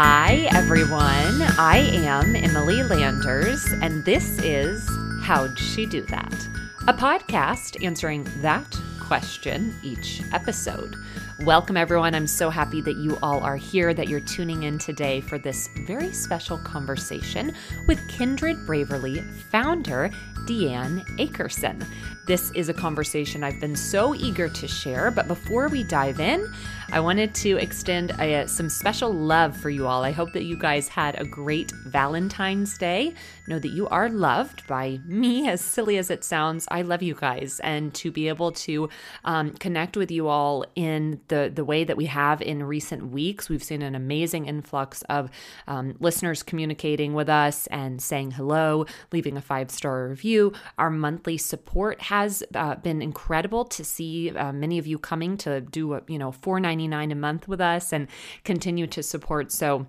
Hi, everyone. I am Emily Landers, and this is How'd She Do That? A podcast answering that question each episode. Welcome, everyone. I'm so happy that you all are here, that you're tuning in today for this very special conversation with Kindred Bravely founder Deanne Akerson. This is a conversation I've been so eager to share, but before we dive in, I wanted to extend a, some special love for you all. I hope that you guys had a great Valentine's Day. Know that you are loved by me, as silly as it sounds. I love you guys, and to be able to um, connect with you all in the the way that we have in recent weeks, we've seen an amazing influx of um, listeners communicating with us and saying hello, leaving a five star review. Our monthly support has uh, been incredible to see uh, many of you coming to do a, you know four ninety nine a month with us and continue to support. So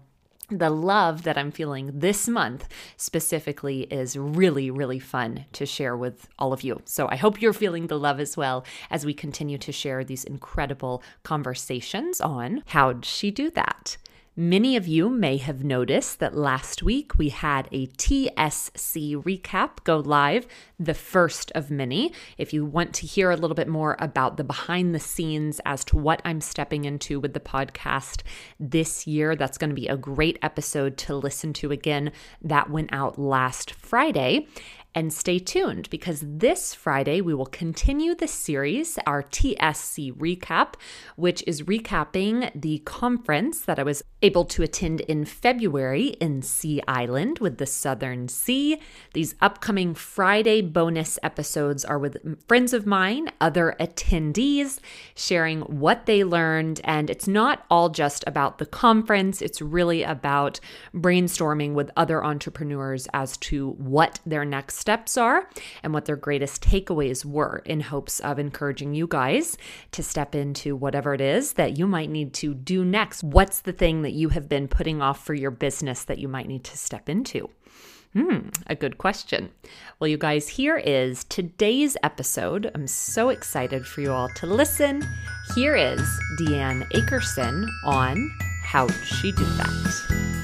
the love that I'm feeling this month specifically is really, really fun to share with all of you. So I hope you're feeling the love as well as we continue to share these incredible conversations on how'd she do that? Many of you may have noticed that last week we had a TSC recap go live, the first of many. If you want to hear a little bit more about the behind the scenes as to what I'm stepping into with the podcast this year, that's going to be a great episode to listen to again. That went out last Friday. And stay tuned because this Friday we will continue the series, our TSC recap, which is recapping the conference that I was able to attend in February in Sea Island with the Southern C. These upcoming Friday bonus episodes are with friends of mine, other attendees, sharing what they learned. And it's not all just about the conference, it's really about brainstorming with other entrepreneurs as to what their next steps are and what their greatest takeaways were in hopes of encouraging you guys to step into whatever it is that you might need to do next. What's the thing that you have been putting off for your business that you might need to step into? Hmm, a good question. Well, you guys, here is today's episode. I'm so excited for you all to listen. Here is Deanne Akerson on How'd She Do That?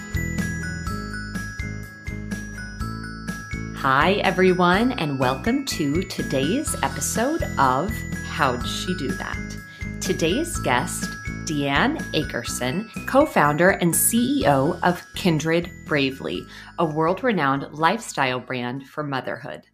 Hi, everyone, and welcome to today's episode of How'd She Do That? Today's guest, Deanne Akerson, co founder and CEO of Kindred Bravely, a world renowned lifestyle brand for motherhood.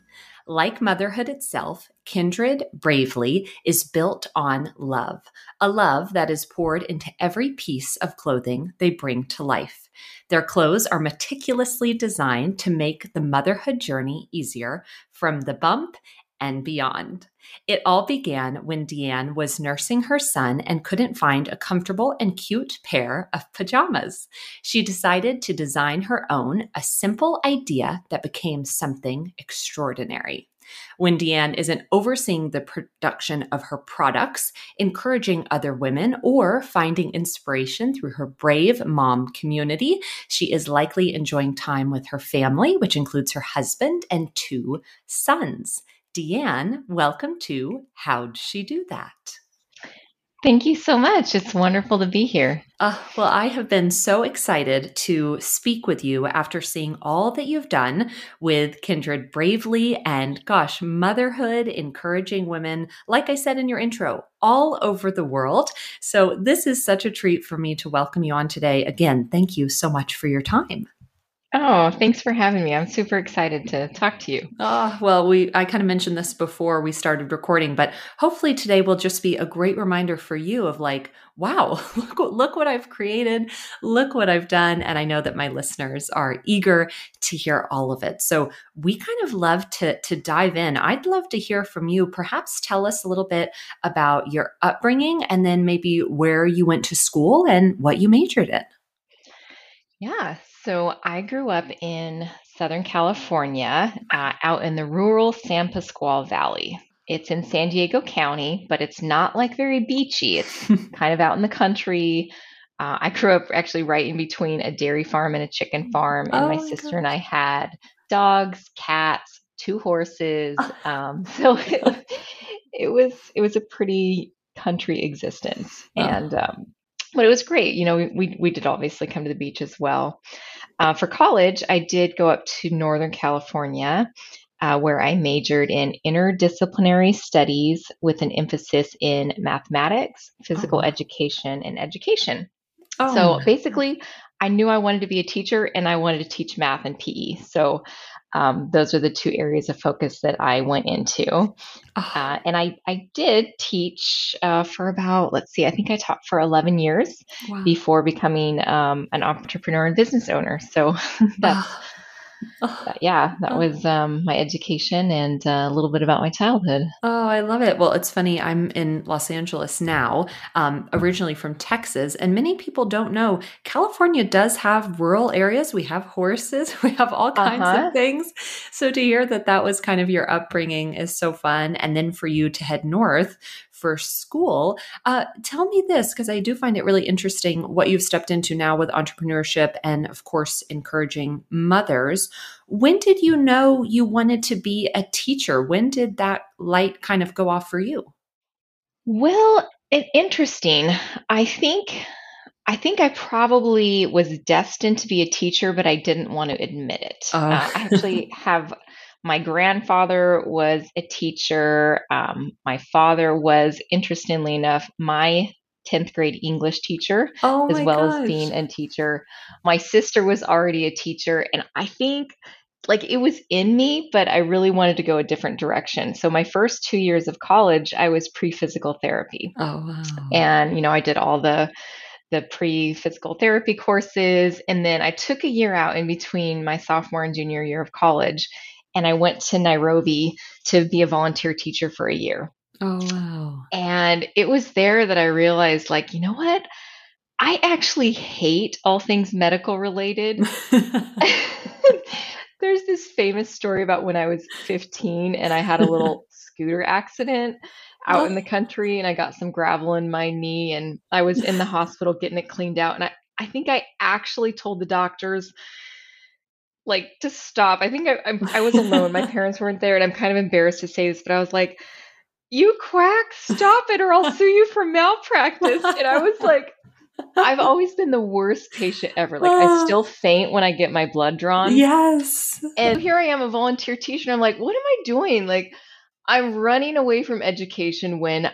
Like motherhood itself, Kindred Bravely is built on love, a love that is poured into every piece of clothing they bring to life. Their clothes are meticulously designed to make the motherhood journey easier from the bump and beyond. It all began when Deanne was nursing her son and couldn't find a comfortable and cute pair of pajamas. She decided to design her own, a simple idea that became something extraordinary when Deanne isn't overseeing the production of her products, encouraging other women, or finding inspiration through her brave mom community. She is likely enjoying time with her family, which includes her husband and two sons. Deanne, welcome to How'd She Do That? Thank you so much. It's wonderful to be here. Uh, well, I have been so excited to speak with you after seeing all that you've done with Kindred Bravely and, gosh, motherhood, encouraging women, like I said in your intro, all over the world. So, this is such a treat for me to welcome you on today. Again, thank you so much for your time. Oh, thanks for having me. I'm super excited to talk to you. Oh, well, we I kind of mentioned this before we started recording, but hopefully today will just be a great reminder for you of like, wow, look look what I've created, look what I've done, and I know that my listeners are eager to hear all of it. So, we kind of love to to dive in. I'd love to hear from you. Perhaps tell us a little bit about your upbringing and then maybe where you went to school and what you majored in. Yeah, so I grew up in Southern California, uh, out in the rural San Pasqual Valley. It's in San Diego County, but it's not like very beachy. It's kind of out in the country. Uh, I grew up actually right in between a dairy farm and a chicken farm, and oh my, my sister and I had dogs, cats, two horses. Um, so it, it, was it was a pretty country existence, oh. and um, but it was great. You know, we, we, we did obviously come to the beach as well. Uh, for college, I did go up to Northern California, uh, where I majored in interdisciplinary studies with an emphasis in mathematics, physical Oh. education, and education. Oh, So basically, I knew I wanted to be a teacher and I wanted to teach math and PE. So um, those are the two areas of focus that I went into. oh, Uh, and I, I did teach uh, for about, let's see, I think I taught for 11 years wow. before becoming um, an entrepreneur and business owner. So that's, Oh. Oh. yeah, that was um, my education and uh, a little bit about my childhood. Oh, I love it. Well, it's funny. I'm in Los Angeles now, um, originally from Texas, and many people don't know California does have rural areas. We have horses, we have all kinds Uh-huh. of things. So to hear that that was kind of your upbringing is so fun. And then for you to head north for school, uh, tell me this because I do find it really interesting what you've stepped into now with entrepreneurship and, of course, encouraging mothers. When did you know you wanted to be a teacher? When did that light kind of go off for you? Well, it, interesting. I think I think I probably was destined to be a teacher, but I didn't want to admit it. Oh. Uh, I actually have my grandfather was a teacher. Um, my father was, interestingly enough, my 10th grade English teacher, Oh as well gosh. as being a teacher. My sister was already a teacher, and I think like it was in me, but I really wanted to go a different direction. So my first two years of college, I was pre physical therapy Oh wow. and you know i did all the the pre physical therapy courses and then i took a year out in between my sophomore and junior year of college and i went to nairobi to be a volunteer teacher for a year. Oh wow. and it was there that i realized like you know what? I actually hate all things medical related. There's this famous story about when i was 15 and i had a little scooter accident out in the oh. country and I got some gravel in my knee and I was in the hospital getting it cleaned out. And I, I think I actually told the doctors like to stop. I think I, I, I was alone. My parents weren't there and I'm kind of embarrassed to say this, but I was like, you quack, stop it or I'll sue you for malpractice. And I was like, I've always been the worst patient ever. Like I still faint when I get my blood drawn. yes. And here I am, a volunteer teacher. I'm like, what am I doing? Like, I'm running away from education when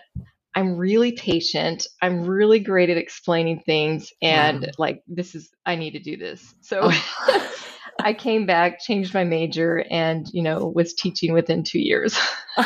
I'm really patient. I'm really great at explaining things. And Wow. like, this is, I need to do this. So Oh. I came back, changed my major, and, you know, was teaching within two years.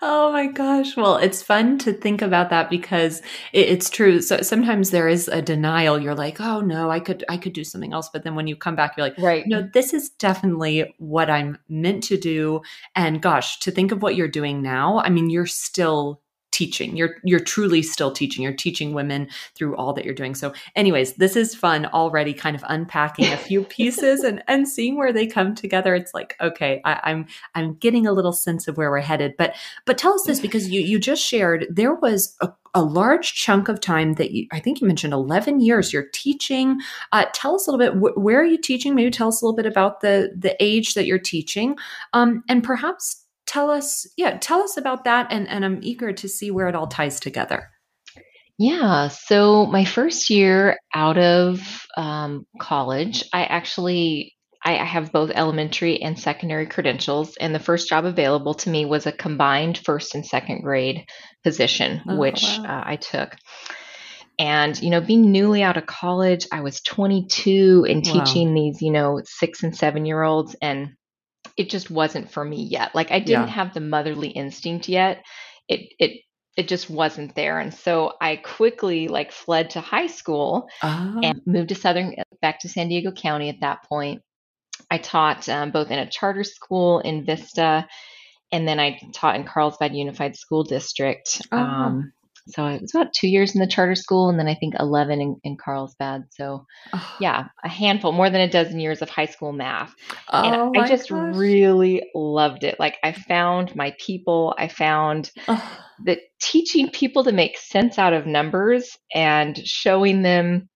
oh my gosh. Well, it's fun to think about that because it, it's true. So sometimes there is a denial. You're like, oh no, I could I could do something else. But then when you come back, you're like, right. no, this is definitely what I'm meant to do. And gosh, to think of what you're doing now, I mean, you're still teaching. You're you're truly still teaching. You're teaching women through all that you're doing. So, anyways, this is fun already. Kind of unpacking a few pieces and and seeing where they come together. It's like okay, I, I'm I'm getting a little sense of where we're headed. But but tell us this because you you just shared there was a a large chunk of time that you, I think you mentioned 11 years you're teaching. Uh, tell us a little bit wh- where are you teaching? Maybe tell us a little bit about the the age that you're teaching, um, and perhaps tell us yeah tell us about that. And and I'm eager to see where it all ties together. Yeah. So my first year out of um, college, I actually I, I have both elementary and secondary credentials, and the first job available to me was a combined first and second grade position, Oh, which wow. uh, I took. And you know, being newly out of college, I was 22 and Wow. teaching these you know six and seven year olds, and it just wasn't for me yet. Like I didn't Yeah. have the motherly instinct yet. It it it just wasn't there. And so I quickly like fled to high school Ah, and moved to Southern back to San Diego County at that point. I taught um, both in a charter school in Vista and then I taught in Carlsbad Unified School District. Oh. Um, so it was about two years in the charter school and then I think 11 in, in Carlsbad. So oh, yeah, a handful, more than a dozen years of high school math and oh I just gosh. really loved it. Like I found my people, I found Oh, that teaching people to make sense out of numbers and showing them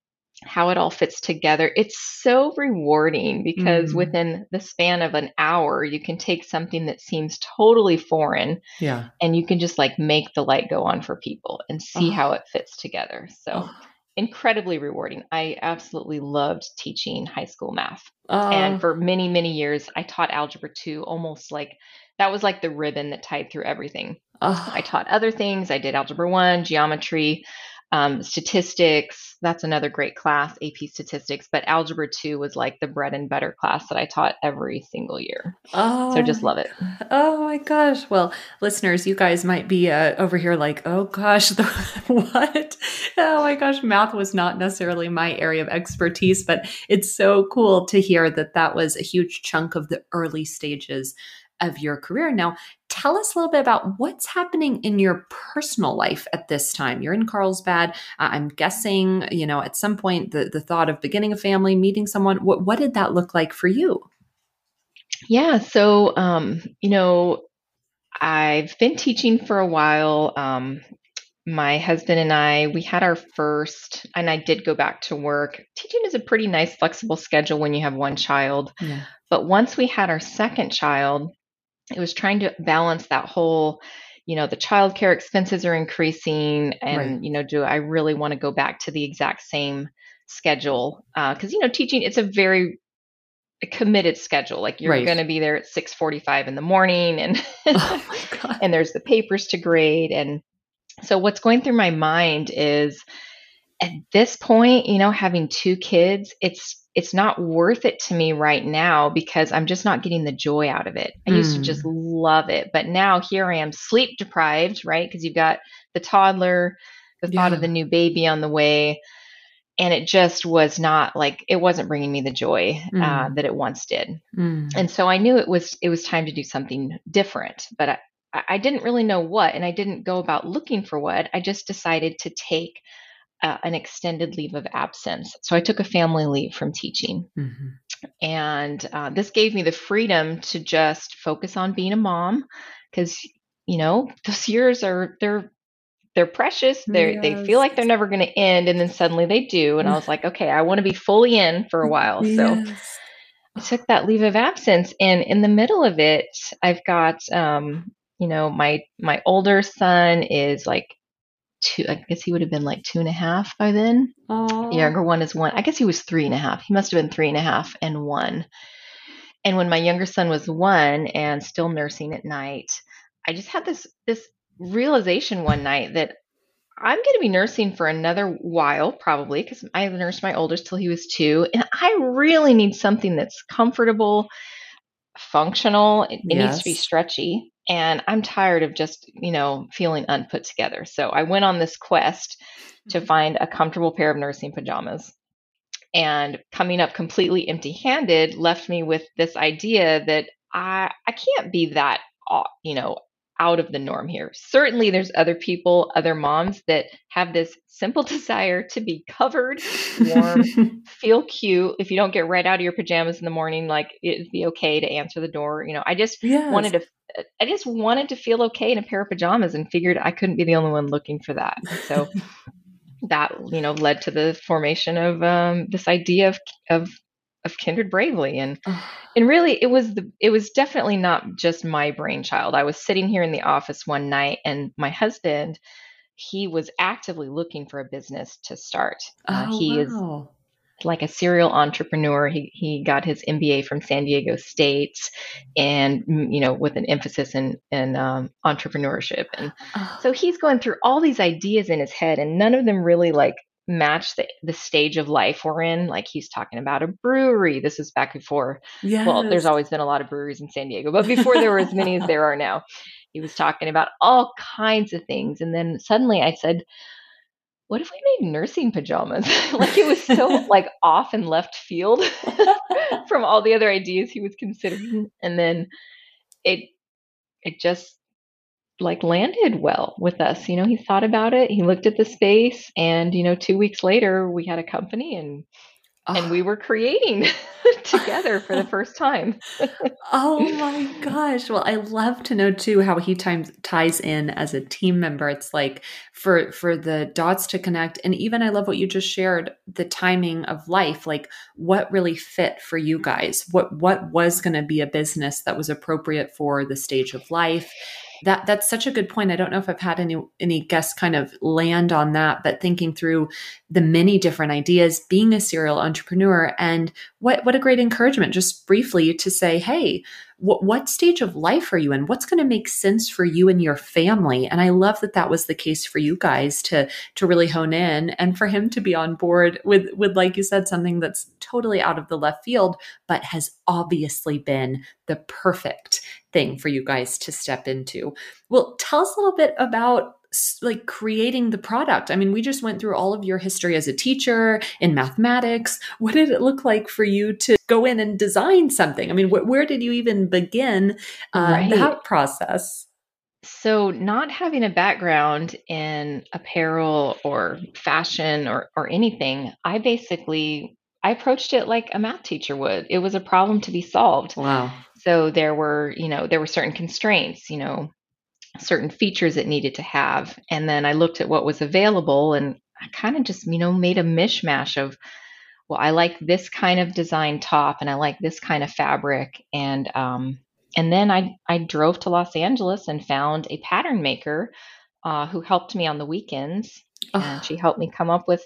how it all fits together. It's so rewarding because Mm. within the span of an hour, you can take something that seems totally foreign Yeah. and you can just like make the light go on for people and see Oh. how it fits together. So Oh. incredibly rewarding. I absolutely loved teaching high school math. Oh. And for many, many years, I taught algebra 2 almost like that was like the ribbon that tied through everything. I taught other things. I did algebra 1, geometry, um, statistics. That's another great class, AP statistics. But algebra 2 was like the bread and butter class that I taught every single year. Oh. So just love it. Oh my gosh. Well, listeners, you guys might be uh, over here like, oh gosh, the, what? Oh my gosh, math was not necessarily my area of expertise, but it's so cool to hear that that was a huge chunk of the early stages of your career. Now, tell us a little bit about what's happening in your personal life at this time. You're in Carlsbad. Uh, I'm guessing, you know, at some point the, the thought of beginning a family, meeting someone, what, what did that look like for you? Yeah. So, um, you know, I've been teaching for a while. Um, my husband and I, we had our first, and I did go back to work. Teaching is a pretty nice, flexible schedule when you have one child. Yeah. But once we had our second child, it was trying to balance that whole, you know, the childcare expenses are increasing, and Right. you know, do I really want to go back to the exact same schedule? Uh, because you know, teaching it's a very committed schedule. Like you're Right. going to be there at six forty-five in the morning, and Oh and there's the papers to grade, and so what's going through my mind is at this point, you know, having two kids, it's it's not worth it to me right now because I'm just not getting the joy out of it. I used to Mm. just love it, but now here I am sleep deprived, right? Because you've got the toddler, the thought of the new baby on the way, and it just was not like it wasn't bringing me the joy uh, Mm. that it once did. Mm. And so I knew it was it was time to do something different, but I I didn't really know what, and I didn't go about looking for what. I just decided to take uh, an extended leave of absence. So I took a family leave from teaching, Mhm. and uh, this gave me the freedom to just focus on being a mom, because you know those years are they're they're precious. They they feel like they're never going to end, and then suddenly they do. And I was like, okay, I want to be fully in for a while. So. Yes. I took that leave of absence, and in the middle of it, I've got, um, you know, my my older son is like two. I guess he would have been like two and a half by then. Aw. The oh. younger one is one. I guess he was three and a half. He must have been three and a half and one. And when my younger son was one and still nursing at night, I just had this this realization one night that I'm going to be nursing for another while, probably, because I nursed my oldest till he was two. And I really need something that's comfortable, functional. It, it needs to be stretchy. And I'm tired of just, you know, feeling unput together. So I went on this quest to Mhm. find a comfortable pair of nursing pajamas. And coming up completely empty handed left me with this idea that I, I can't be that, you know, out of the norm here. Certainly, there's other people, other moms that have this simple desire to be covered, warm, feel cute. If you don't get right out of your pajamas in the morning, like it'd be okay to answer the door. You know, I just yes. wanted to, I just wanted to feel okay in a pair of pajamas and figured I couldn't be the only one looking for that. So that, you know, led to the formation of um, this idea of, of, of Kindred Bravely. And and really it was the it was definitely not just my brainchild i was sitting here in the office one night and my husband he was actively looking for a business to start uh, oh, he is wow. Like a serial entrepreneur. He he got his mba from san diego state and mm, you know with an emphasis in in um, entrepreneurship. And Oh, so he's going through all these ideas in his head and none of them really like match the, the stage of life we're in. Like he's talking about a brewery. This is back before well, there's always been a lot of breweries in San Diego, but before there were as many as there are now, he was talking about all kinds of things. And then suddenly I said, What if we made nursing pajamas? like it was so like off and left field from all the other ideas he was considering. And then it it just like landed well with us. You know, he thought about it, he looked at the space, and you know, two weeks later we had a company and oh. and we were creating together for the first time. oh my gosh. Well, I love to know too how he times ties in as a team member. It's like for for the dots to connect and even I love what you just shared, the timing of life, like what really fit for you guys. What what was going to be a business that was appropriate for the stage of life that that's such a good point. I don't know if I've had any any guests kind of land on that, but thinking through the many different ideas, being a serial entrepreneur, and what what a great encouragement, just briefly to say, hey, what, what stage of life are you in? What's going to make sense for you and your family? And I love that that was the case for you guys to to really hone in, and for him to be on board with with like you said, something that's totally out of the left field, but has obviously been the perfect thing for you guys to step into. Well, tell us a little bit about like creating the product. I mean, we just went through all of your history as a teacher in mathematics. What did it look like for you to go in and design something? I mean, wh- where did you even begin uh, right. that process? So, not having a background in apparel or fashion or, or anything, I basically I approached it like a math teacher would. It was a problem to be solved. Wow. So there were, you know, there were certain constraints, you know, certain features it needed to have. And then I looked at what was available and I kind of just, you know, made a mishmash of, well, I like this kind of design top and I like this kind of fabric. And um, and then I I drove to Los Angeles and found a pattern maker uh, who helped me on the weekends. Oh. And she helped me come up with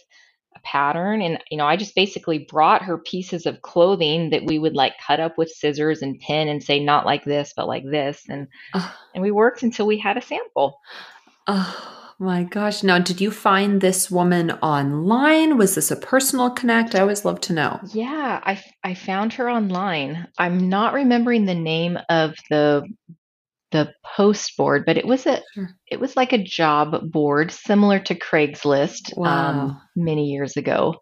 a pattern. And you know i just basically brought her pieces of clothing that we would like cut up with scissors and pin and say not like this but like this. And oh. and we worked until we had a sample. Oh my gosh. Now did you find this woman online? Was this a personal connect? I always love to know. Yeah i i found her online. I'm not remembering the name of the the post board, but it was a sure. it was like a job board similar to Craigslist um, wow. um, many years ago.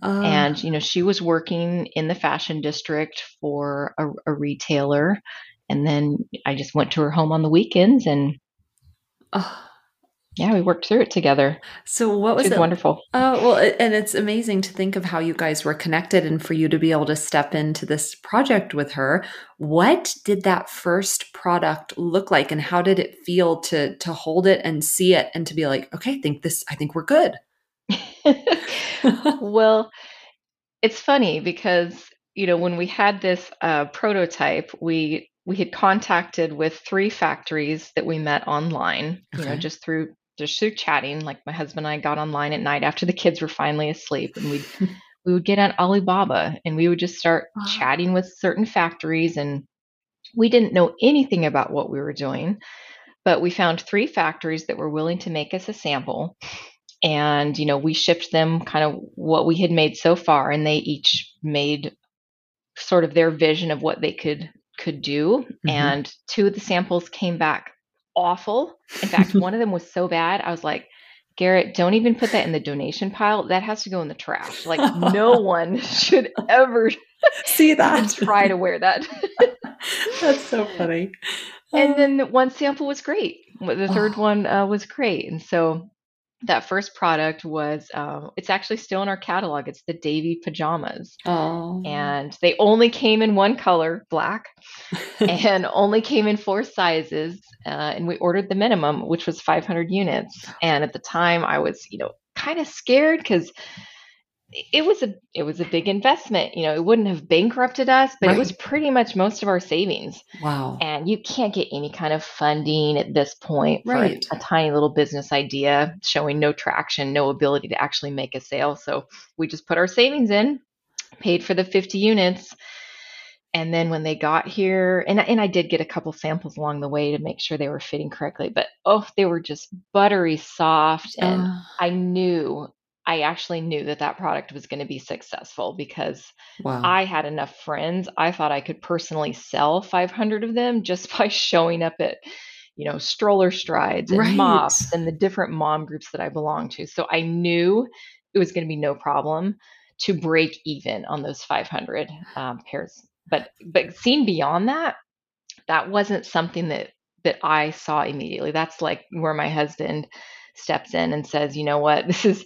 Uh, and you know, she was working in the fashion district for a, a, retailer, and then I just went to her home on the weekends and. Uh, yeah, we worked through it together. So what was, it? Wonderful. Oh well, and it's amazing to think of how you guys were connected, and for you to be able to step into this project with her. What did that first product look like, and how did it feel to to hold it and see it, and to be like, okay, I think this, I think we're good. well, it's funny because you know when we had this uh, prototype, we we had contacted with three factories that we met online, you know, just through just through chatting. Like my husband and I got online at night after the kids were finally asleep, and we we would get on Alibaba and we would just start wow. chatting with certain factories, and we didn't know anything about what we were doing, but we found three factories that were willing to make us a sample. And you know, we shipped them kind of what we had made so far, and they each made sort of their vision of what they could could do. Mm-hmm. And two of the samples came back awful. In fact, one of them was so bad, I was like, Garrett, don't even put that in the donation pile. That has to go in the trash. Like no one should ever see that. try to wear that. That's so funny. And then one sample was great. The third oh. one uh, was great. And so that first product was uh, it's actually still in our catalog. It's the davy pajamas. Oh. and they only came in one color black and only came in four sizes uh, and we ordered the minimum which was 500 units. And at the time i was you know kind of scared because it was a it was a big investment you know it wouldn't have bankrupted us but right. it was pretty much most of our savings wow and you can't get any kind of funding at this point right. for a, a tiny little business idea showing no traction no ability to actually make a sale so we just put our savings in paid for the 50 units and then when they got here and, and i did get a couple samples along the way to make sure they were fitting correctly but oh they were just buttery soft and uh. i knew I actually knew that that product was going to be successful because wow. I had enough friends. I thought I could personally sell 500 of them just by showing up at, you know, stroller strides and right. mops and the different mom groups that I belong to. So I knew it was going to be no problem to break even on those 500 um, pairs. But but seen beyond that, that wasn't something that that I saw immediately. That's like where my husband steps in and says, you know what, this is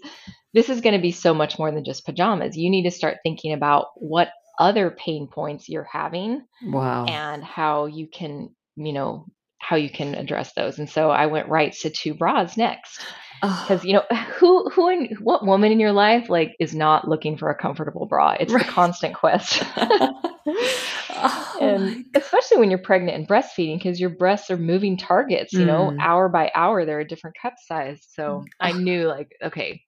this is going to be so much more than just pajamas. You need to start thinking about what other pain points you're having Wow. and how you can, you know, how you can address those. And so I went right to two bras next Oh, because you know who who in what woman in your life like is not looking for a comfortable bra? It's Right. the constant quest. oh and especially when you're pregnant and breastfeeding because your breasts are moving targets you know Mm. hour by hour they're a different cup size so i knew like okay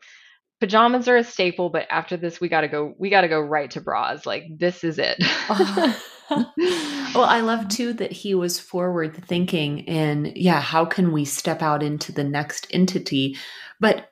pajamas are a staple but after this we got to go we got to go right to bras like this is it Oh. well, I love too that he was forward thinking in, yeah, how can we step out into the next entity? But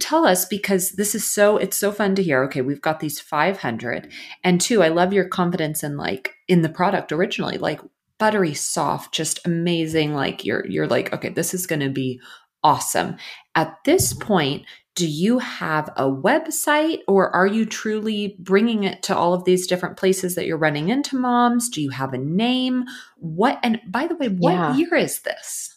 tell us because this is so it's so fun to hear. Okay, we've got these 500 and two, I love your confidence in like in the product originally, like buttery soft, just amazing like you're you're like, okay, this is going to be awesome. At this point, do you have a website or are you truly bringing it to all of these different places that you're running into moms? Do you have a name? What, and by the way, what Yeah. year is this?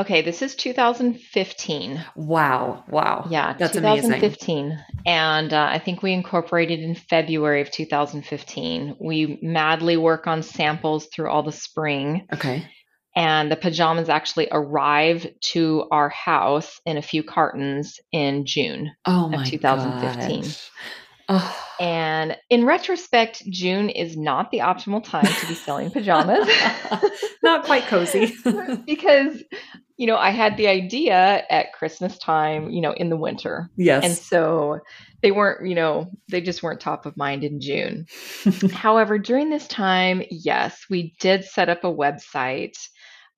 Okay this is 2015 Wow. Wow. yeah That's amazing. 2015 and uh, i think we incorporated in february of 2015 we madly work on samples through all the spring Okay. and the pajamas actually arrive to our house in a few cartons in June. Oh Of my 2015. gosh. Oh. And in retrospect, June is not the optimal time to be selling pajamas Not quite cozy. because, you know, I had the idea at Christmas time, you know, in the winter. yes. And so they weren't, you know, they just weren't top of mind in June. However, during this time, yes, we did set up a website.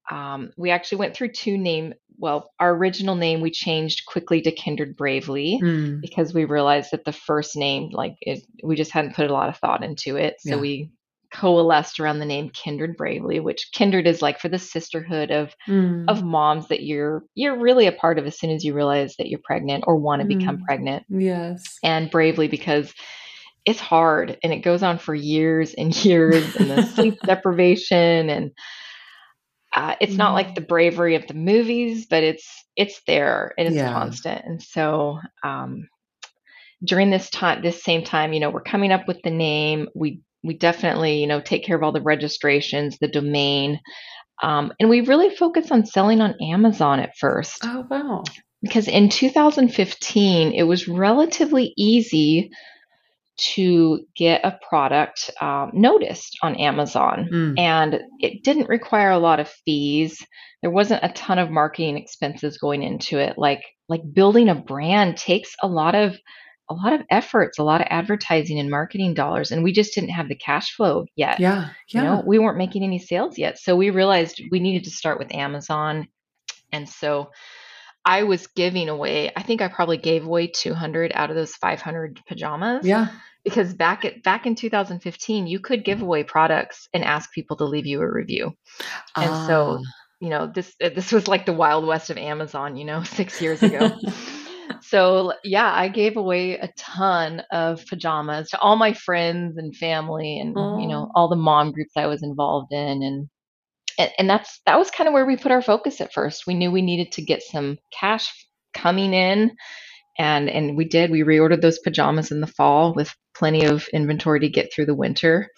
Um, we actually went through two name. Well, our original name we changed quickly to Kindred Bravely Mm, because we realized that the first name, like, it, we just hadn't put a lot of thought into it. So Yeah. we coalesced around the name Kindred Bravely, which Kindred is like for the sisterhood of mm, of moms that you're you're really a part of as soon as you realize that you're pregnant or want to become Mm. pregnant yes. and bravely because it's hard and it goes on for years and years and the sleep deprivation and uh, it's not like the bravery of the movies but it's it's there and it's Yeah. constant and so um, during this time this same time you know we're coming up with the name we we definitely you know take care of all the registrations the domain um, and we really focus on selling on amazon at first Oh, wow. because in 2015 it was relatively easy to get a product um, noticed on Amazon. Mm, And it didn't require a lot of fees. There wasn't a ton of marketing expenses going into it. Like like building a brand takes a lot of a lot of efforts, a lot of advertising and marketing dollars, and we just didn't have the cash flow yet. yeah. You know, we weren't making any sales yet. So we realized we needed to start with Amazon. And so I was giving away, I think I probably gave away 200 out of those 500 pajamas yeah. because back at back in 2015 you could give away products and ask people to leave you a review. And so, Ah. you know, this this was like the wild west of Amazon, you know, 6 years ago. so, yeah, I gave away a ton of pajamas to all my friends and family and you know, oh. all the mom groups I was involved in and and, and that's that was kind of where we put our focus at first. We knew we needed to get some cash coming in and and we did. We reordered those pajamas in the fall with plenty of inventory to get through the winter.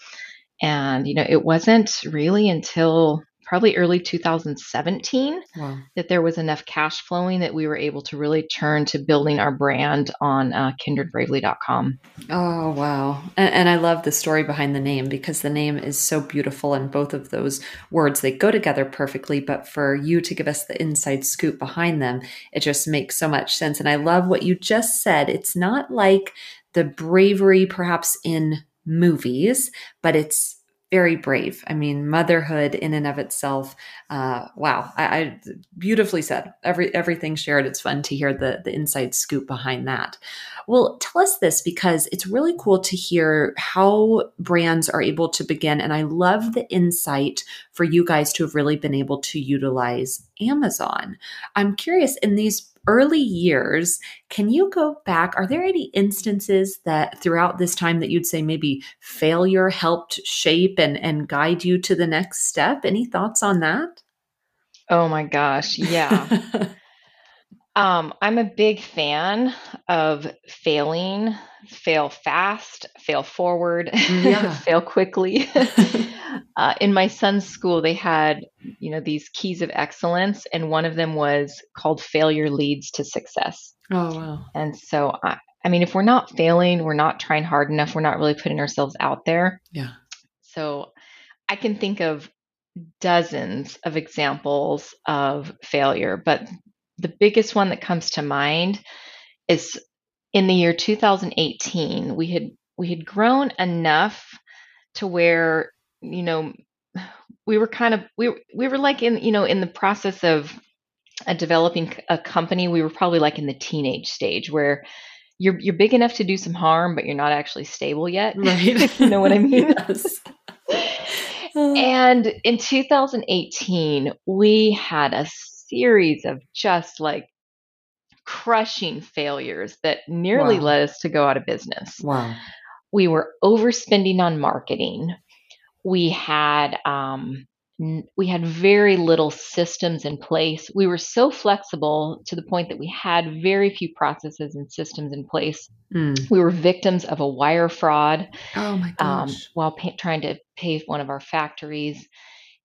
And you know, it wasn't really until probably early 2017 wow. that there was enough cash flowing that we were able to really turn to building our brand on uh, kindredbravely.com. Oh, wow. And, and I love the story behind the name because the name is so beautiful and both of those words, they go together perfectly. But for you to give us the inside scoop behind them, it just makes so much sense. And I love what you just said. It's not like the bravery perhaps in movies, but it's very brave. I mean, motherhood in and of itself. Uh, wow, I, I beautifully said. Every everything shared. It's fun to hear the the inside scoop behind that. Well, tell us this because it's really cool to hear how brands are able to begin. And I love the insight for you guys to have really been able to utilize Amazon. I'm curious in these early years, can you go back? Are there any instances that throughout this time that you'd say maybe failure helped shape and, and guide you to the next step? Any thoughts on that? Oh my gosh, yeah. Um, I'm a big fan of failing, fail fast, fail forward, Yeah. fail quickly. uh, in my son's school, they had, you know, these keys of excellence, and one of them was called failure leads to success. oh, wow. And so, I, I mean, if we're not failing, we're not trying hard enough, we're not really putting ourselves out there. Yeah. So I can think of dozens of examples of failure, but the biggest one that comes to mind is in the year 2018 we had we had grown enough to where you know we were kind of we were, we were like in you know in the process of a developing a company we were probably like in the teenage stage where you're you're big enough to do some harm but you're not actually stable yet Right. you know what i mean yes. and in 2018 we had a series of just like crushing failures that nearly Wow. led us to go out of business. wow. We were overspending on marketing. We had um, we had very little systems in place. We were so flexible to the point that we had very few processes and systems in place. Mm. We were victims of a wire fraud Oh my um, gosh. while pay- trying to pay one of our factories.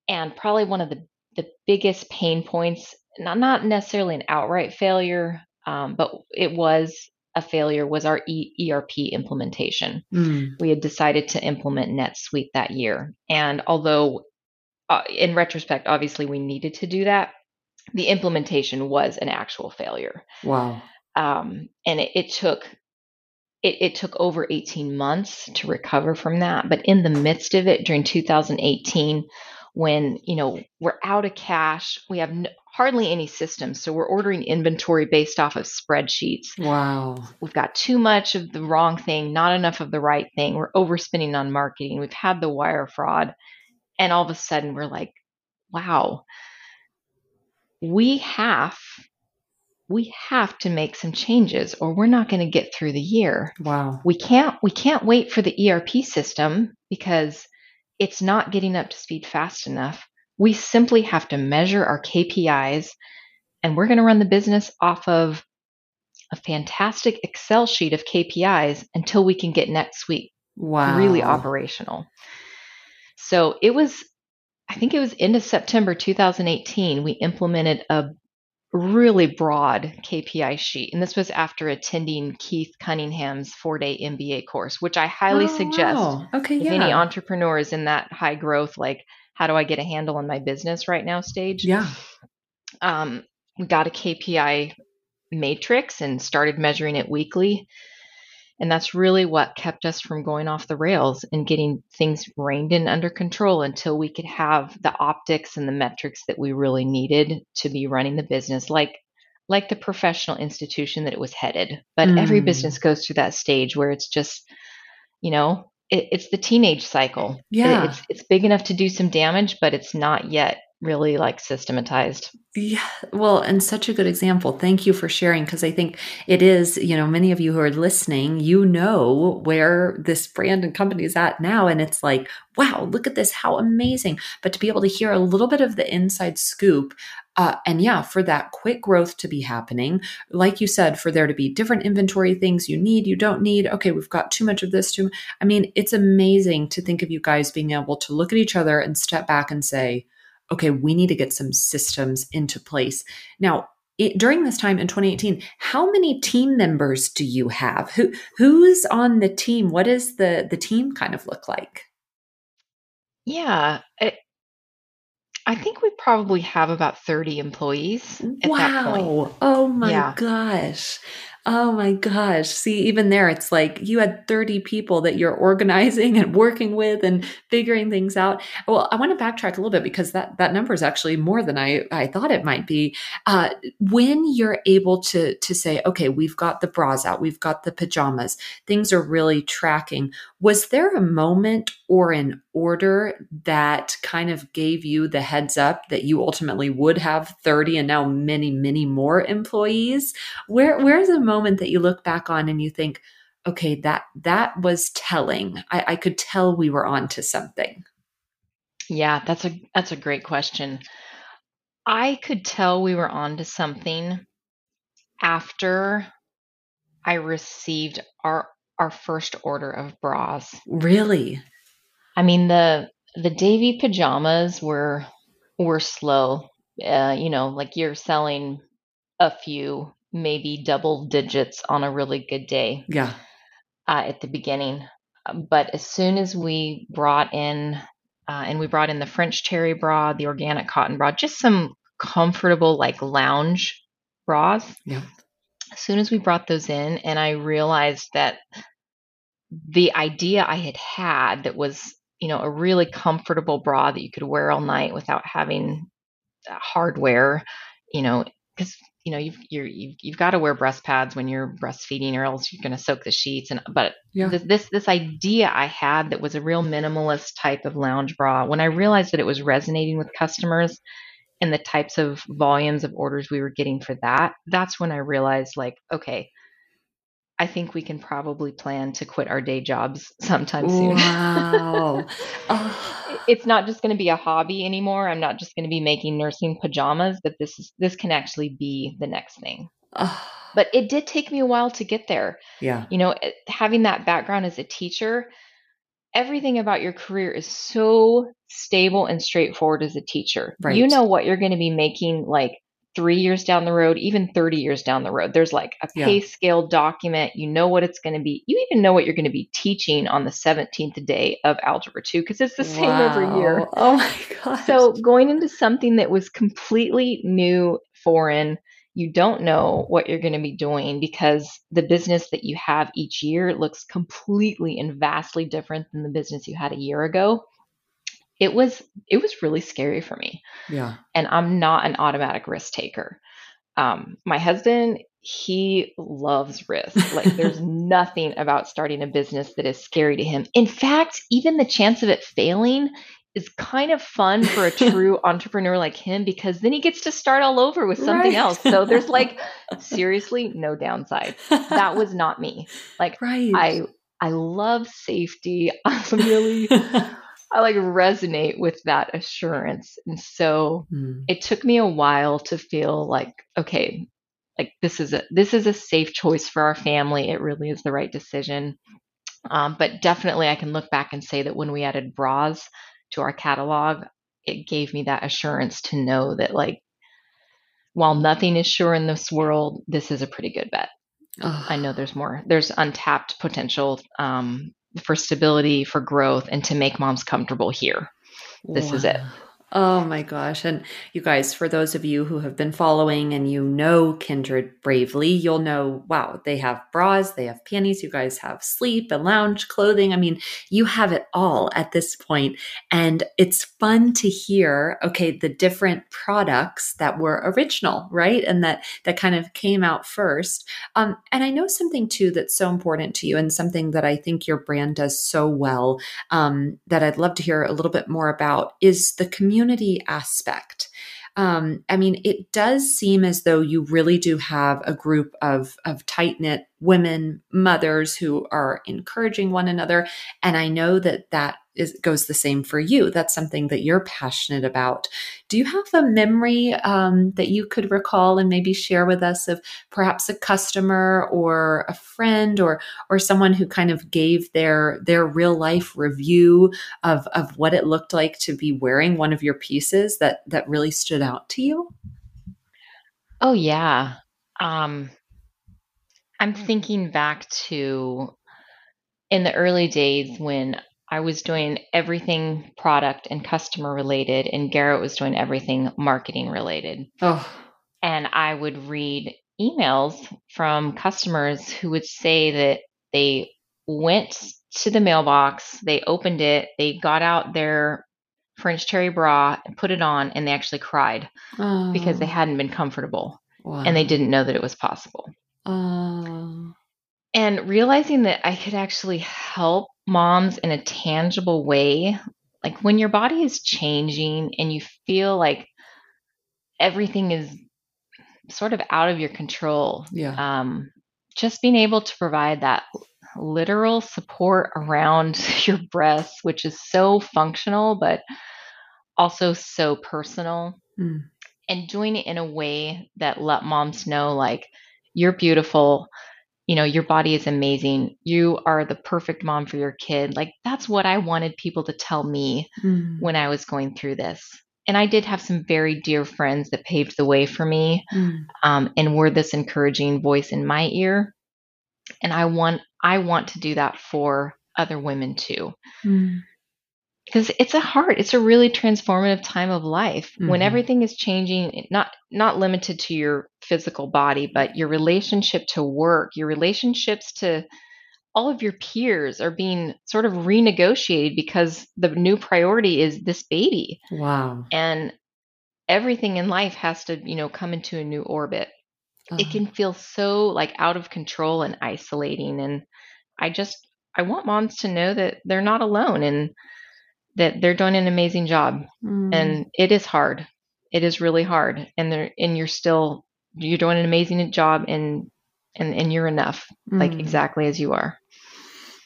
And probably one of the, the biggest pain points, not, not necessarily an outright failure, um, but it was a failure, was our e- ERP implementation. Mm. We had decided to implement NetSuite that year. And although, uh, in retrospect, obviously we needed to do that, the implementation was an actual failure Wow. um, and it, it took it, it took over 18 months to recover from that but in the midst of it during 2018 when you know we're out of cash we have n- hardly any systems so we're ordering inventory based off of spreadsheets Wow. we've got too much of the wrong thing not enough of the right thing we're overspending on marketing we've had the wire fraud and all of a sudden we're like wow we have we have to make some changes or we're not going to get through the year Wow. we can't we can't wait for the ERP system because it's not getting up to speed fast enough we simply have to measure our KPIs and we're going to run the business off of a fantastic Excel sheet of KPIs until we can get NetSuite Wow. really operational. So it was, I think it was end of September 2018, we implemented a really broad KPI sheet. And this was after attending Keith Cunningham's four day MBA course, which I highly Oh, suggest wow. Okay. Yeah. any entrepreneurs in that high growth, like, how do I get a handle on my business right now stage? yeah. um, we got a KPI matrix and started measuring it weekly. And that's really what kept us from going off the rails and getting things reined in under control until we could have the optics and the metrics that we really needed to be running the business like like the professional institution that it was headed. But every Mm. business goes through that stage where it's just, you know, it, it's the teenage cycle. It- Yeah. it's it's big enough to do some damage, but it's not yet really like systematized. Yeah, well, and such a good example. Thank you for sharing because I think it is, you know, many of you who are listening, you know where this brand and company is at now. And it's like, wow, look at this, how amazing. But to be able to hear a little bit of the inside scoop, uh, and yeah, for that quick growth to be happening, like you said, for there to be different inventory things you need, you don't need. Okay, we've got too much of this, too. I mean, it's amazing to think of you guys being able to look at each other and step back and say, okay, we need to get some systems into place. Now, it, during this time in 2018, how many team members do you have? Who who's on the team? What does the the team kind of look like? Yeah, it, I think we probably have about 30 employees at that point. Wow. Oh my Yeah. gosh. Oh my gosh. See, even there, it's like you had 30 people that you're organizing and working with and figuring things out. Well, I want to backtrack a little bit because that, that number is actually more than I, I thought it might be. Uh, when you're able to, to say, okay, we've got the bras out, we've got the pajamas, things are really tracking. Was there a moment or an order that kind of gave you the heads up that you ultimately would have 30 and now many, many more employees? Where where's a moment that you look back on and you think, okay, that that was telling. I, I could tell we were on to something. Yeah, that's a that's a great question. I could tell we were onto something after I received our our first order of bras. Really? I mean the the Davy pajamas were were slow. Uh, you know, like you're selling a few, maybe double digits on a really good day Yeah. uh, at the beginning. Um, But as soon as we brought in, uh, and we brought in the French terry bra, the organic cotton bra, just some comfortable like lounge bras. Yeah. As soon as we brought those in, and I realized that the idea I had had that was, you know, a really comfortable bra that you could wear all night without having uh, hardware, you know, because you know you've you're, you've you've got to wear breast pads when you're breastfeeding, or else you're going to soak the sheets. And but Yeah. this, this this idea I had that was a real minimalist type of lounge bra. When I realized that it was resonating with customers and the types of volumes of orders we were getting for that, that's when I realized like, okay, I think we can probably plan to quit our day jobs sometime soon. Wow. Oh. it's not just going to be a hobby anymore. I'm not just going to be making nursing pajamas, but this is this can actually be the next thing. Oh. But it did take me a while to get there. Yeah. You know, eh, having that background as a teacher, everything about your career is so stable and straightforward as a teacher. Right. You know what you're going to be making like 3 years down the road, even 30 years down the road. There's like a Yeah. scale document. You know what it's going to be. You even know what you're going to be teaching on the 17th day of algebra 2 because it's the same every year. Oh my God. So going into something that was completely new, foreign, you don't know what you're going to be doing because the business that you have each year looks completely and vastly different than the business you had a year ago. It was it was really scary for me, yeah. and I'm not an automatic risk taker. Um, my husband, he loves risk. Like there's nothing about starting a business that is scary to him. In fact, even the chance of it failing is kind of fun for a true entrepreneur like him because then he gets to start all over with something Right. else. So there's like seriously no downside. That was not me. Like right. I I love safety. I'm really I like resonate with that assurance. And so Hmm. it took me a while to feel like okay like this is a this is a safe choice for our family it really is the right decision um, but definitely i can look back and say that when we added bras to our catalog it gave me that assurance to know that like while nothing is sure in this world this is a pretty good bet Oh. i know there's more there's untapped potential um, for stability for growth and to make moms comfortable here this is it. Oh my gosh. And you guys, for those of you who have been following and you know Kindred bravely, you'll know wow, they have bras, they have panties, you guys have sleep and lounge clothing. I mean, you have it all at this point. And it's fun to hear, okay, the different products that were original, right? And that that kind of came out first. Um, and I know something too that's so important to you and something that I think your brand does so well um, that I'd love to hear a little bit more about is the community aspect. Um, I mean, it does seem as though you really do have a group of of tight knit women, mothers who are encouraging one another, and I know that that is goes the same for you. That's something that you're passionate about. Do you have a memory um, that you could recall and maybe share with us of perhaps a customer or a friend or or someone who kind of gave their their real life review of of what it looked like to be wearing one of your pieces that that really stood out to you? Oh yeah. Um I'm mm-hmm. thinking back to in the early days when I was doing everything product and customer related and Garrett was doing everything marketing related. Oh, And I would read emails from customers who would say that they went to the mailbox, they opened it, they got out their French terry bra and put it on and they actually cried because they oh. hadn't been comfortable and they didn't know that it was possible. Oh, And realizing that I could actually help moms in a tangible way, like when your body is changing and you feel like everything is sort of out of your control, yeah. um, just being able to provide that literal support around your breasts, which is so functional, but also so personal Mm. and doing it in a way that let moms know like you're beautiful. You know, your body is amazing. You are the perfect mom for your kid. Like, that's what I wanted people to tell me Mm. when I was going through this. And I did have some very dear friends that paved the way for me Mm. um, and were this encouraging voice in my ear. And I want I want to do that for other women too Mm. Because it's a hard it's a really transformative time of life when Mhm. everything is changing not not limited to your physical body but your relationship to work your relationships to all of your peers are being sort of renegotiated because the new priority is this baby Wow. and everything in life has to you know come into a new orbit it Uh, can feel so like out of control and isolating and i just i want moms to know that they're not alone and that they're doing an amazing job mm. and it is hard it is really hard and they're and you're still you're doing an amazing job and and and you're enough like Mm. exactly as you are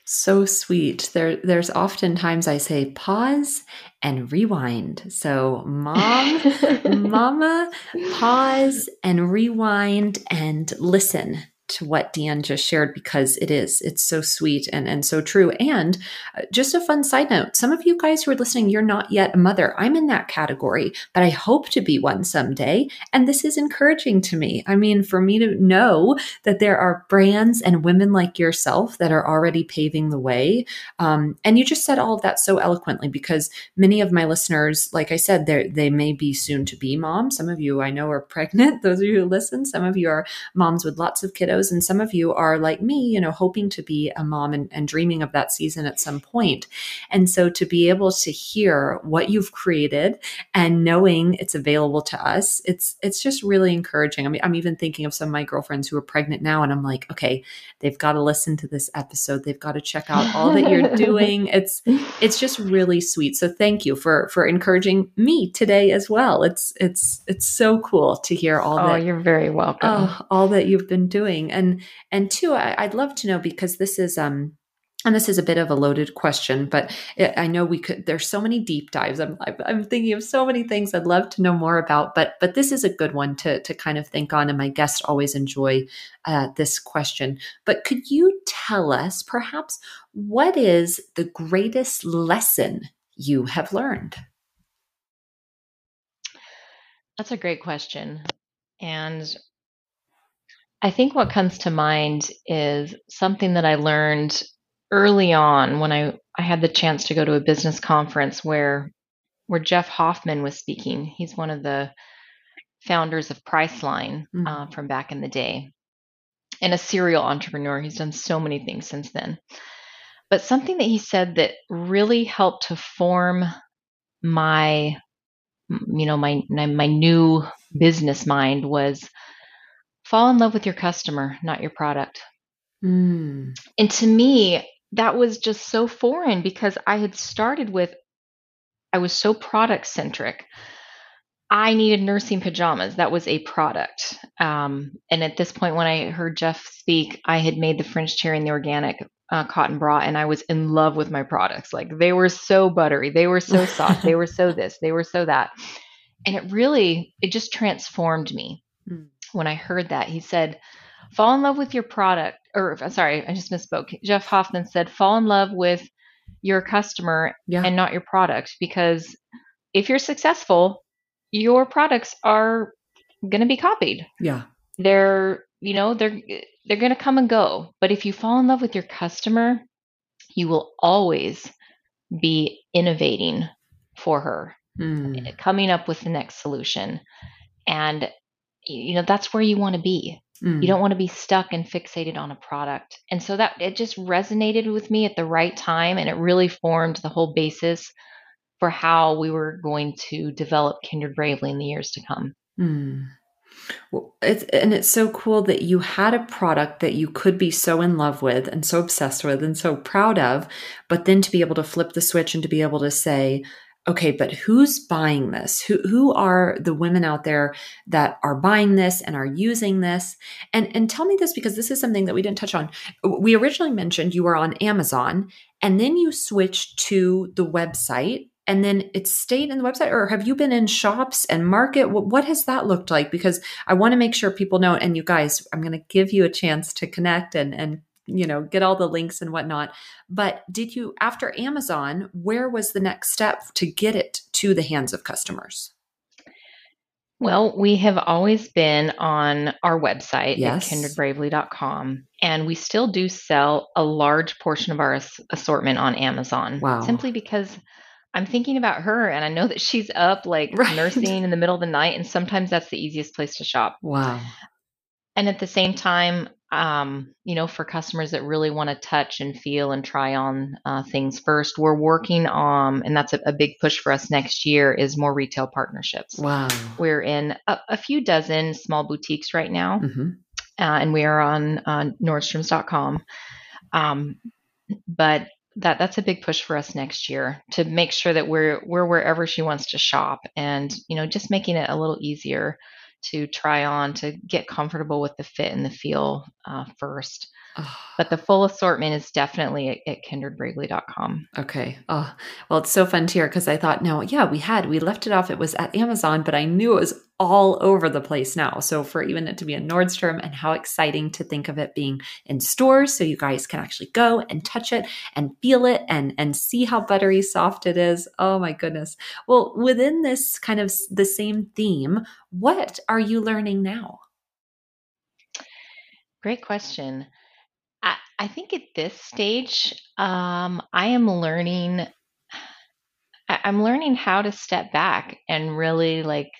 So sweet. There, there's often times I say pause and rewind. So, mom, mama, pause and rewind and listen to what Deanne just shared because it is it's so sweet and and so true. And uh, just a fun side note some of you guys who are listening you're not yet a mother. I'm in that category but i hope to be one someday. And this is encouraging to me. I mean for me to know that there are brands and women like yourself that are already paving the way. Um, and you just said all of that so eloquently because many of my listeners like i said they may be soon to be moms. Some of you i know are pregnant. Those of you who listen some of you are moms with lots of kiddos and some of you are like me you know hoping to be a mom and, and dreaming of that season at some point. And so to be able to hear what you've created and knowing it's available to us it's it's just really encouraging. I mean i'm even thinking of some of my girlfriends who are pregnant now and i'm like okay they've got to listen to this episode. They've got to check out all that you're doing. It's it's just really sweet. So thank you for for encouraging me today as well. It's it's it's so cool to hear all oh that you're very welcome. Oh, all that you've been doing and and two I, i'd love to know because this is um and this is a bit of a loaded question, but it, I know we could. There's so many deep dives. I'm I'm thinking of so many things I'd love to know more about. But but this is a good one to to kind of think on. And my guests always enjoy uh, this question. But could you tell us perhaps what is the greatest lesson you have learned? That's a great question. And I think what comes to mind is something that I learned early on when I, I had the chance to go to a business conference where where Jeff Hoffman was speaking. He's one of the founders of Priceline Mhm. uh, from back in the day and a serial entrepreneur. He's done so many things since then. But something that he said that really helped to form my you know my my new business mind was fall in love with your customer not your product. Mm. and to me that was just so foreign because i had started with i was so product centric i needed nursing pajamas. That was a product. Um, and at this point when i heard jeff speak i had made the french terry and the organic uh, cotton bra and i was in love with my products. Like they were so buttery. They were so soft. They were so this. They were so that. And it really it just transformed me. Mm. When i heard that he said fall in love with your product or sorry i just misspoke jeff hoffman said fall in love with your customer Yeah. and not your product because if you're successful your products are going to be copied yeah. they're you know they're they're going to come and go but if you fall in love with your customer you will always be innovating for her Mm. coming up with the next solution and you know that's where you want to be Mm. you don't want to be stuck and fixated on a product and so that it just resonated with me at the right time and it really formed the whole basis for how we were going to develop kindred bravely in the years to come Mm. Well, it's and it's so cool that you had a product that you could be so in love with and so obsessed with and so proud of, but then to be able to flip the switch and to be able to say, okay, but who's buying this? Who who are the women out there that are buying this and are using this? And and tell me this because this is something that we didn't touch on. We originally mentioned you were on Amazon and then you switched to the website and then it stayed in the website or have you been in shops and market what, what has that looked like because i want to make sure people know and you guys i'm going to give you a chance to connect and and you know get all the links and whatnot but did you after amazon where was the next step to get it to the hands of customers well, we have always been on our website yes. at kindredbravely.com, and we still do sell a large portion of our assortment on Amazon. Wow. Simply because I'm thinking about her and I know that she's up like right. nursing in the middle of the night, and sometimes that's the easiest place to shop. Wow. And at the same time, um, you know, for customers that really want to touch and feel and try on uh, things first, we're working on, and that's a, a, big push for us next year, is more retail partnerships. Wow. We're in a, a few dozen small boutiques right now, mm-hmm. uh, and we are on uh, Nordstroms.com. Um, but that that's a big push for us next year to make sure that we're we're wherever she wants to shop, and you know, just making it a little easier to try on to get comfortable with the fit and the feel uh, first. Oh. But the full assortment is definitely at, at kindredbravely.com. Okay. Oh, well, it's so fun to hear because I thought, no, yeah, we had, we left it off. It was at Amazon, but I knew it was all over the place now. So for even it to be a Nordstrom and how exciting to think of it being in stores so you guys can actually go and touch it and feel it and and see how buttery soft it is. Oh my goodness. Well, within this kind of the same theme, what are you learning now? Great question. I, I think at this stage, um, I am learning. I'm learning how to step back and really like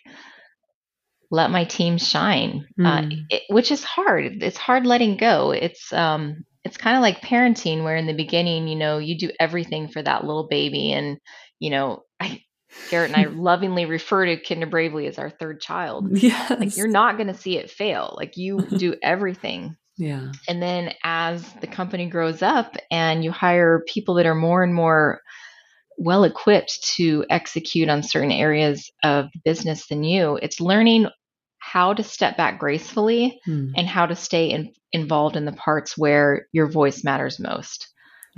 let my team shine, mm. uh, hmm. it, which is hard. It's hard letting go. It's um, it's kind of like parenting, where in the beginning, you know, you do everything for that little baby, and you know, I, Garrett and I lovingly refer to Kindred Bravely as our third child. Yes. Like you're not going to see it fail. Like you do everything. Yeah. And then as the company grows up and you hire people that are more and more well equipped to execute on certain areas of business than you, it's learning how to step back gracefully hmm. and how to stay in, involved in the parts where your voice matters most.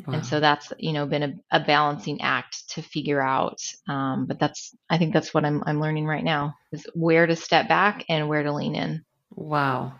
Wow. And so that's you know been a, a balancing act to figure out. Um, but that's I think that's what I'm I'm learning right now is where to step back and where to lean in. Wow.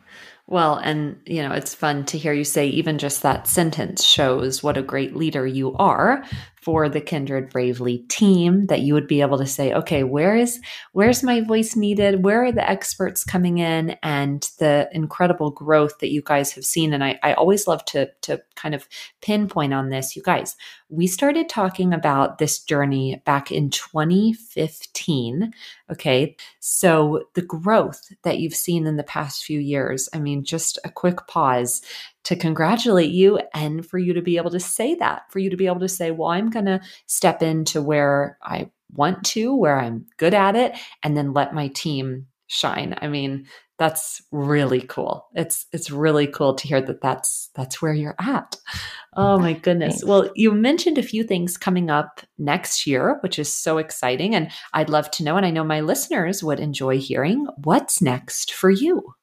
Well, and you know, it's fun to hear you say even just that sentence shows what a great leader you are for the Kindred Bravely team that you would be able to say, okay, where is where's my voice needed? Where are the experts coming in and the incredible growth that you guys have seen? And I, I always love to to kind of pinpoint on this. You guys, we started talking about this journey back in 2015. Okay. So the growth that you've seen in the past few years, I mean, just a quick pause to congratulate you and for you to be able to say that, for you to be able to say, well, I'm going to step into where I want to, where I'm good at it, and then let my team shine. I mean, that's really cool. It's it's really cool to hear that that's that's where you're at. Oh my goodness. Thanks. Well, you mentioned a few things coming up next year, which is so exciting and I'd love to know and I know my listeners would enjoy hearing what's next for you.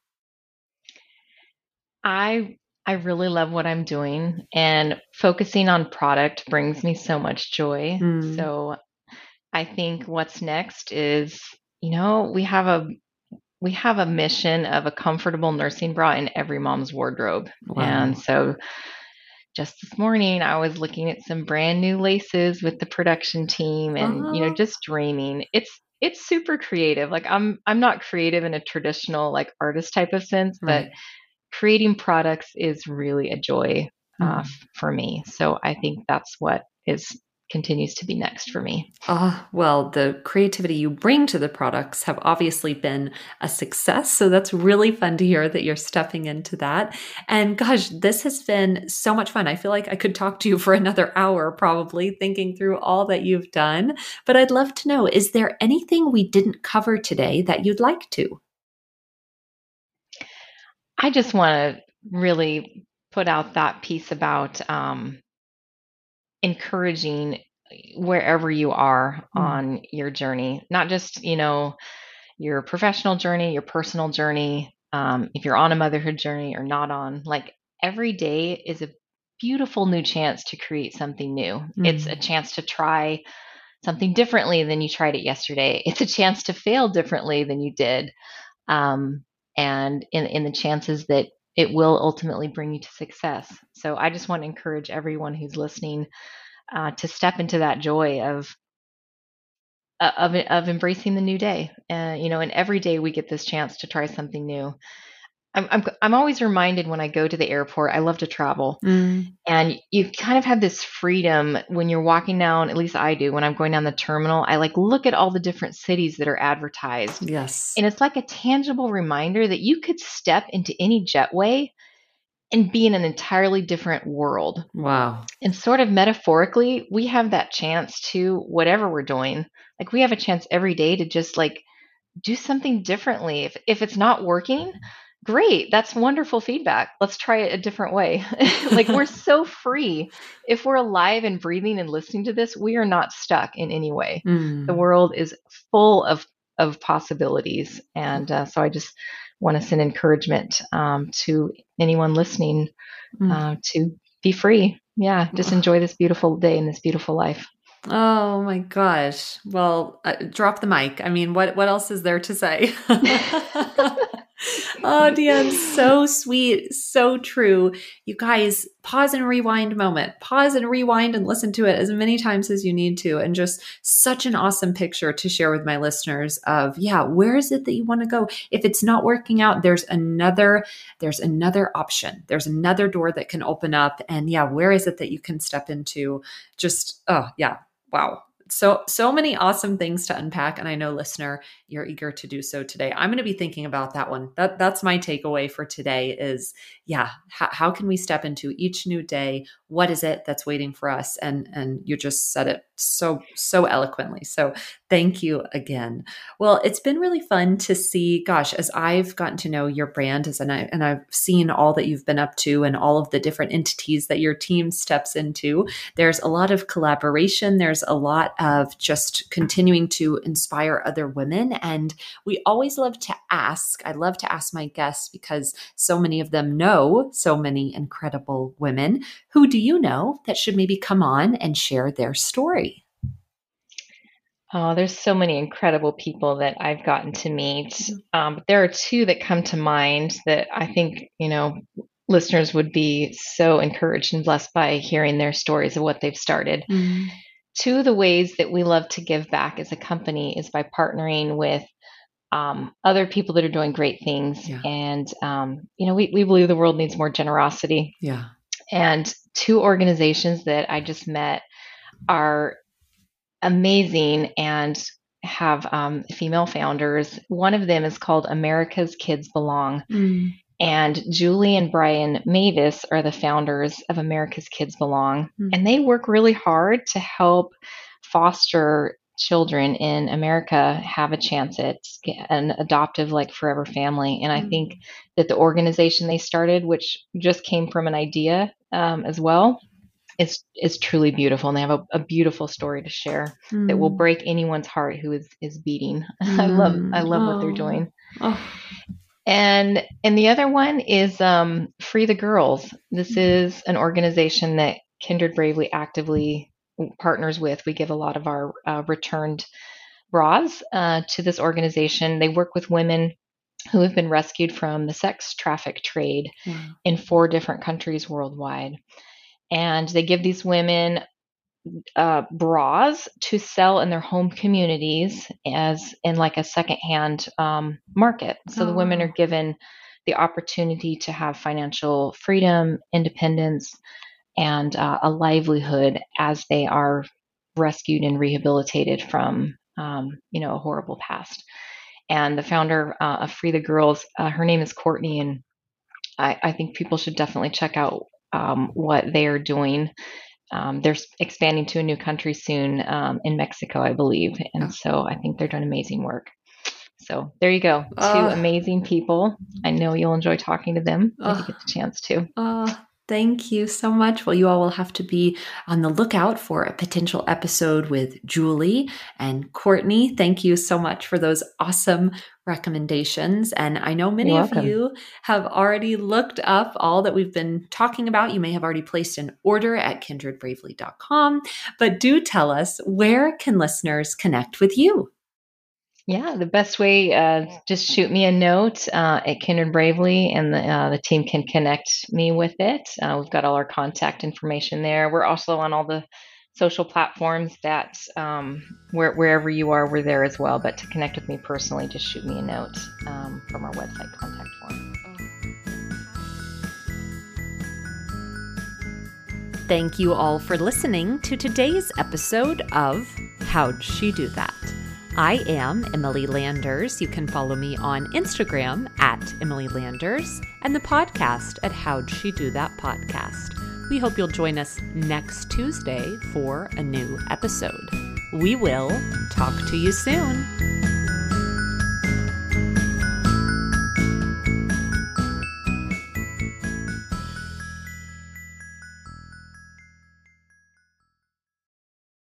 I I really love what I'm doing, and focusing on product brings me so much joy. Mm. So I think what's next is, you know, we have a we have a mission of a comfortable nursing bra in every mom's wardrobe. Wow. And so just this morning I was looking at some brand new laces with the production team and uh-huh. you know uh-huh. just dreaming. It's it's super creative. Like I'm I'm not creative in a traditional like artist type of sense, right. but creating products is really a joy uh, mm. for me. So I think that's what is continues to be next for me. Ah, well, the creativity you bring to the products have obviously been a success. So that's really fun to hear that you're stepping into that. And gosh, this has been so much fun. I feel like I could talk to you for another hour probably thinking through all that you've done. But I'd love to know is there anything we didn't cover today that you'd like to? I just want to really put out that piece about um, encouraging wherever you are mm. on your journey, not just, you know, your professional journey, your personal journey, um, if you're on a motherhood journey or not on, like every day is a beautiful new chance to create something new. Mm. It's a chance to try something differently than you tried it yesterday. It's a chance to fail differently than you did. Um, and in, in the chances that it will ultimately bring you to success. So I just want to encourage everyone who's listening uh, to step into that joy of uh, of of embracing the new day. Uh, you know, and every day we get this chance to try something new. I'm, I'm I'm always reminded when I go to the airport. I love to travel, mm. and you kind of have this freedom when you're walking down. At least I do when I'm going down the terminal. I like look at all the different cities that are advertised. Yes, and it's like a tangible reminder that you could step into any jetway and be in an entirely different world. Wow. And sort of metaphorically, we have that chance to whatever we're doing. Like we have a chance every day to just like do something differently. If if it's not working, great that's wonderful feedback let's try it a different way like we're so free if we're alive and breathing and listening to this we are not stuck in any way mm. the world is full of of possibilities and uh, so i just want to send encouragement um, to anyone listening mm. uh, to be free yeah just enjoy this beautiful day and this beautiful life Oh my gosh. Well, uh, drop the mic. I mean, what what else is there to say? oh, Deanne, so sweet, so true. You guys, pause and rewind moment. Pause and rewind and listen to it as many times as you need to. And just such an awesome picture to share with my listeners of, yeah, where is it that you want to go? If it's not working out, there's another, there's another option. There's another door that can open up. And yeah, where is it that you can step into? Just, oh, yeah. Wow so so many awesome things to unpack and i know listener you're eager to do so today. I'm going to be thinking about that one. That that's my takeaway for today is yeah how, how can we step into each new day? What is it that's waiting for us? And and you just said it so so eloquently. So thank you again. Well it's been really fun to see gosh as i've gotten to know your brand as and I and I've seen all that you've been up to and all of the different entities that your team steps into there's a lot of collaboration. There's a lot of just continuing to inspire other women. And we always love to ask I love to ask my guests because so many of them know so many incredible women who do you know that should maybe come on and share their story Oh, there's so many incredible people that I've gotten to meet. Mm-hmm. Um, but there are two that come to mind that I think, you know, listeners would be so encouraged and blessed by hearing their stories of what they've started. Mm-hmm. Two of the ways that we love to give back as a company is by partnering with um, other people that are doing great things. Yeah. And, um, you know, we, we believe the world needs more generosity. Yeah. And two organizations that I just met are amazing and have um, female founders. One of them is called America's Kids Belong. Mm. And Julie and Brian Mavis are the founders of America's Kids Belong. Mm. And they work really hard to help foster children in America have a chance at an adoptive, like forever family. And I mm. think that the organization they started, which just came from an idea um, as well, is is truly beautiful and they have a, a beautiful story to share mm. that will mm. break anyone's heart who is is beating mm. i love i love oh. what they're oh. doing oh. and and the other one is um, free the girls this mm. is an organization that kindred bravely actively partners with we give a lot of our uh, returned bras uh, to this organization they work with women who have been rescued from the sex traffic trade in four different countries worldwide and they give these women uh, bras to sell in their home communities as in like a secondhand um, market. So oh. the women are oh. given the opportunity to have financial freedom, independence, and uh, a livelihood as they are rescued and rehabilitated from, um, you know, a horrible past. And the founder uh, of Free the Girls, uh, her name is Courtney, and I, I, think people should definitely check out um, what they are doing. Um, they're expanding to a new country soon um, in Mexico, I believe. And so I think they're doing amazing work. So there you go. Two uh, amazing people. I know you'll enjoy talking to them uh, if you get the chance to. Uh, Thank you so much. Well, you all will have to be on the lookout for a potential episode with Julie and Courtney. Thank you so much for those awesome recommendations. And I know many of you have already looked up all that we've been talking about. You may have already placed an order at kindredbravely.com, but do tell us where can listeners connect with you? Yeah, the best way, uh, just shoot me a note uh, at Kindred Bravely, and the, uh, the team can connect me with it. Uh, we've got all our contact information there. We're also on all the social platforms that um, where, wherever you are, we're there as well. But to connect with me personally, just shoot me a note um, from our website contact form. Thank you all for listening to today's episode of How'd She Do That? I am Emily Landers. You can follow me on Instagram at Emily Landers and the podcast at How'd She Do That Podcast. We hope you'll join us next Tuesday for a new episode. We will talk to you soon.